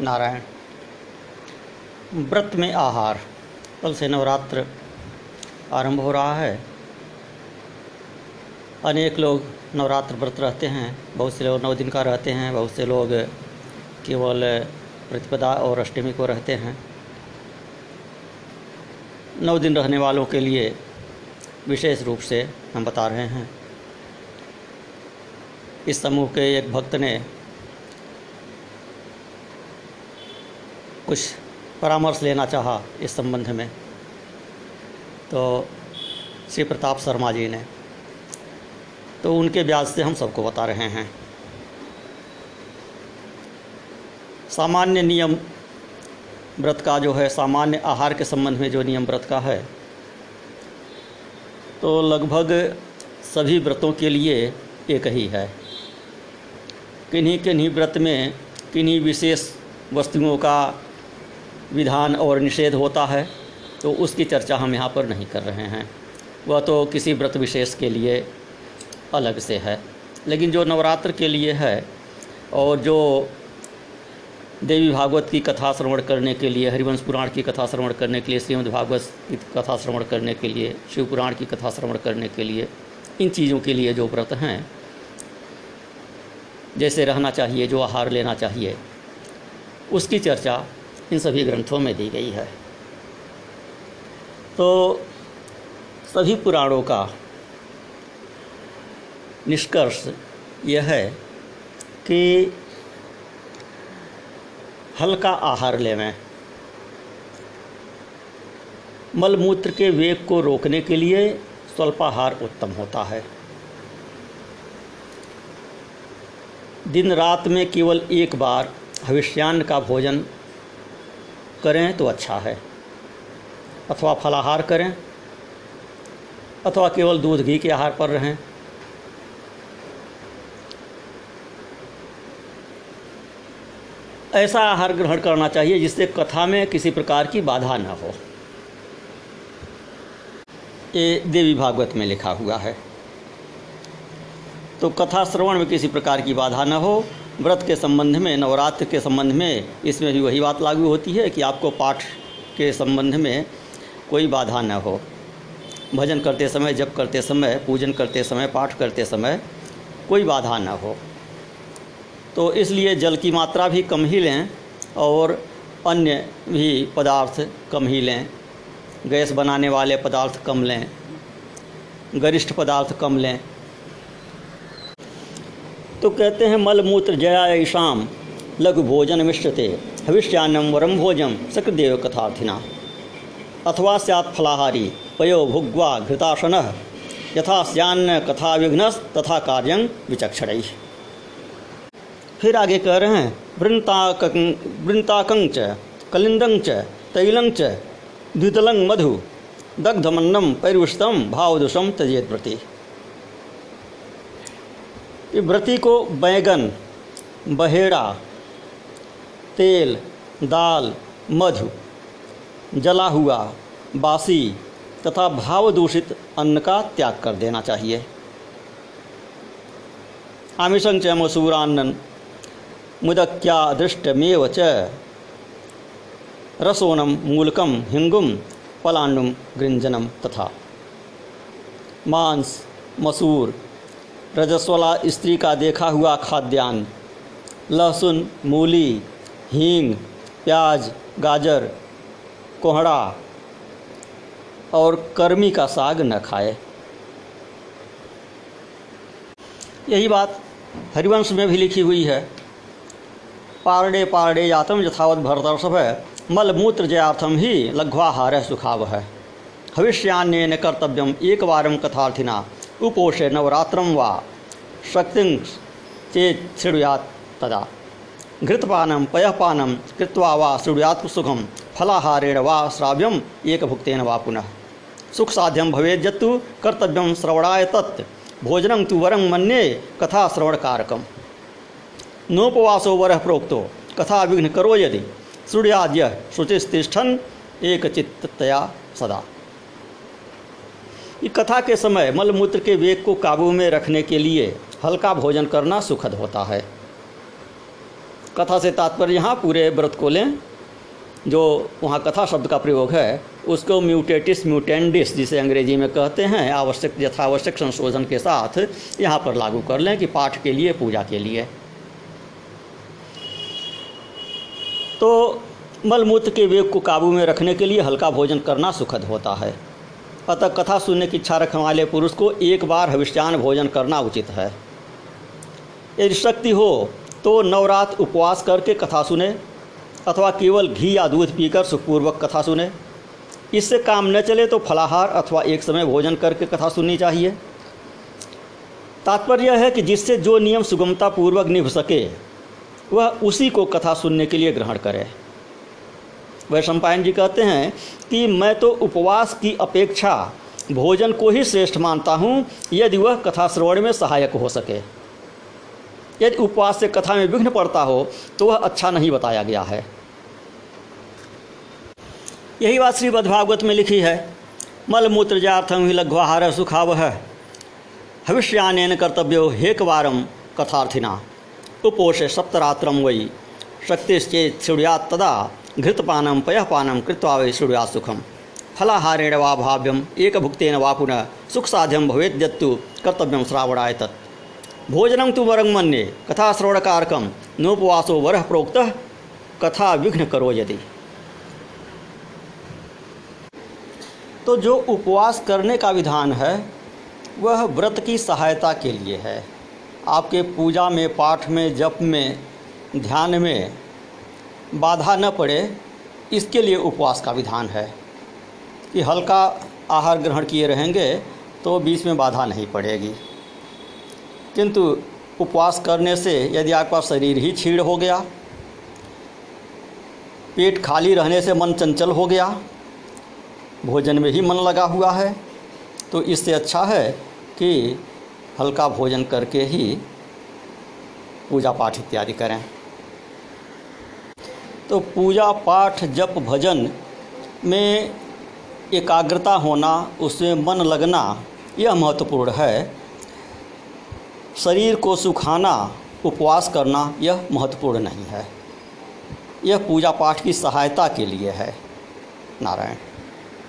नारायण। व्रत में आहार। कल से नवरात्र आरंभ हो रहा है। अनेक लोग नवरात्र व्रत रहते हैं। बहुत से लोग नौ दिन का रहते हैं। बहुत से लोग केवल प्रतिपदा और अष्टमी को रहते हैं। नौ दिन रहने वालों के लिए विशेष रूप से हम बता रहे हैं। इस समूह के एक भक्त ने कुछ परामर्श लेना चाहा इस संबंध में तो श्री प्रताप शर्मा जी ने। तो उनके ब्याज से हम सबको बता रहे हैं। सामान्य नियम व्रत का जो है, सामान्य आहार के संबंध में जो नियम व्रत का है तो लगभग सभी व्रतों के लिए एक ही है। किन्हीं किन्हीं व्रत में किन्हीं विशेष वस्तुओं का विधान और निषेध होता है तो उसकी चर्चा हम यहाँ पर नहीं कर रहे हैं। वह तो किसी व्रत विशेष के लिए अलग से है। लेकिन जो नवरात्र के लिए है और जो देवी भागवत की कथा श्रवण करने के लिए, हरिवंश पुराण की कथा श्रवण करने के लिए, श्रीमद् भागवत की कथा श्रवण करने के लिए, शिव पुराण की कथा श्रवण करने के लिए, इन चीज़ों के लिए जो व्रत हैं, जैसे रहना चाहिए, जो आहार लेना चाहिए, उसकी चर्चा इन सभी ग्रंथों में दी गई है। तो सभी पुराणों का निष्कर्ष यह है कि हल्का आहार लेवें। मलमूत्र के वेग को रोकने के लिए स्वल्पाहार उत्तम होता है। दिन रात में केवल एक बार हविष्यान्न का भोजन करें तो अच्छा है। अथवा फलाहार करें, अथवा केवल दूध घी के आहार पर रहें। ऐसा आहार ग्रहण करना चाहिए जिससे कथा में किसी प्रकार की बाधा न हो। ये देवी भागवत में लिखा हुआ है। तो कथा श्रवण में किसी प्रकार की बाधा न हो व्रत के संबंध में, नवरात्र के संबंध में इसमें भी वही बात लागू होती है कि आपको पाठ के संबंध में कोई बाधा न हो। भजन करते समय, जप करते समय, पूजन करते समय, पाठ करते समय कोई बाधा न हो। तो इसलिए जल की मात्रा भी कम ही लें और अन्य भी पदार्थ कम ही लें। गैस बनाने वाले पदार्थ कम लें, गरिष्ठ पदार्थ कम लें। तो कहते हैं मल मूत्र जया ईशाम, लघु भोजन मिश्रते हविष्यान्नम वरम भोजम सकृदेव कथार्थिना। अथवा स्यात् फलाहारी, पयो भुग्वा घृतासन, यथा स्यान्न कथा विघ्न तथा कार्यं विचक्षण। फिर आगे कह रहे हैं वृंताक वृंताकं च कलिंदं च, तैलं च, द्वितलं मधु दग्धमन्नम परिवृष्टम भावदुषम तजेत व्रति व्रति को बैंगन, बहेड़ा, तेल, दाल, मधु जला हुआ बासी तथा भाव दूषित अन्न का त्याग कर देना चाहिए। आमिषं च मसूरान्नन मुदक्या दृष्टमेव च। रसोनम मूलकम हिंगुम पलाण्डुम गृंजनम तथा। मांस, मसूर रजस्वला स्त्री का देखा हुआ खाद्यान्न, लहसुन, मूली, हींग, प्याज, गाजर, कोहड़ा और कर्मी का साग न खाए। यही बात हरिवंश में भी लिखी हुई है। पारडे पारडे यातम यथावत भरतर्षभ मलमूत्र जयाथम ही लघ्वाहार सुखाव है। हविष्यान्य कर्तव्यम एक बारम कथार्थिना, उपोषे नवरात्रम वा। शक्ति चेत तदा। घृतपानम पयपानम कृत्वा वा सुखम फलाहारेण वा श्राव्यम एक भुक्तेन वा पुनः। सुख साध्यम भवेद्यत्तु कर्तव्यम श्रवणाय तत्, भोजनं तु वरं मन्ये कथा श्रवण कारकम नोपवासो वरः प्रोक्तो करो यदि श्रुतिस्तिष्ठन एक चित्तया सदा। कथा के समय मलमूत्र के वेग को काबू में रखने के लिए हल्का भोजन करना सुखद होता है। कथा से तात्पर्य यहाँ पूरे व्रत को लें, जो वहाँ कथा शब्द का प्रयोग है, उसको म्यूटेटिस म्यूटेंडिस जिसे अंग्रेज़ी में कहते हैं, आवश्यक यथावश्यक संशोधन के साथ यहाँ पर लागू कर लें कि पाठ के लिए, पूजा के लिए। तो मलमूत्र के वेग को काबू में रखने के लिए हल्का भोजन करना सुखद होता है। अतः कथा सुनने की इच्छा रखने वाले पुरुष को एक बार हविष्यान भोजन करना उचित है। यदि शक्ति हो तो नवरात उपवास करके कथा सुने, अथवा केवल घी या दूध पीकर सुखपूर्वक कथा सुने। इससे काम न चले तो फलाहार अथवा एक समय भोजन करके कथा सुननी चाहिए। तात्पर्य है कि जिससे जो नियम सुगमता पूर्वक निभ सके, वह उसी को कथा सुनने के लिए ग्रहण करे। वैशंपायन जी कहते हैं कि मैं तो उपवास की अपेक्षा भोजन को ही श्रेष्ठ मानता हूँ, यदि वह कथा श्रवण में सहायक हो सके। यदि उपवास से कथा में विघ्न पड़ता हो तो वह अच्छा नहीं बताया गया है। यही बात श्रीमद्भागवत में लिखी है मलमूत्र जार्थम ही लघ्वाहार सुखाव है हविष्यान कर्तव्यो हेकवारम कथार्थिना, उपोष सप्तरात्रम वही शक्तिश्चेत सूर्यात तदा घृतपानम पयःपानम कृत्वा वै सूर्यात सुखम फलाहारेण वा भाव्यम एक भुक्तेन वा पुनः सुख साध्यम भवेद्यत्तु कर्तव्यम श्रावणाय तत्। भोजनं तु वरं मन्ये। कथाश्रवणकारकं नोपवासो वरः प्रोक्तः, कथा विघ्न करो यदि। तो जो उपवास करने का विधान है, वह व्रत की सहायता के लिए है। आपके पूजा में, पाठ में, जप में, ध्यान में बाधा न पड़े, इसके लिए उपवास का विधान है। कि हल्का आहार ग्रहण किए रहेंगे तो बीच में बाधा नहीं पड़ेगी। किंतु उपवास करने से यदि आपका शरीर ही छीड़ हो गया, पेट खाली रहने से मन चंचल हो गया, भोजन में ही मन लगा हुआ है तो इससे अच्छा है कि हल्का भोजन करके ही पूजा पाठ इत्यादि करें। तो पूजा पाठ जप, भजन में एकाग्रता होना, उसमें मन लगना, यह महत्वपूर्ण है। शरीर को सुखाना, उपवास करना यह महत्वपूर्ण नहीं है। यह पूजा पाठ की सहायता के लिए है। नारायण।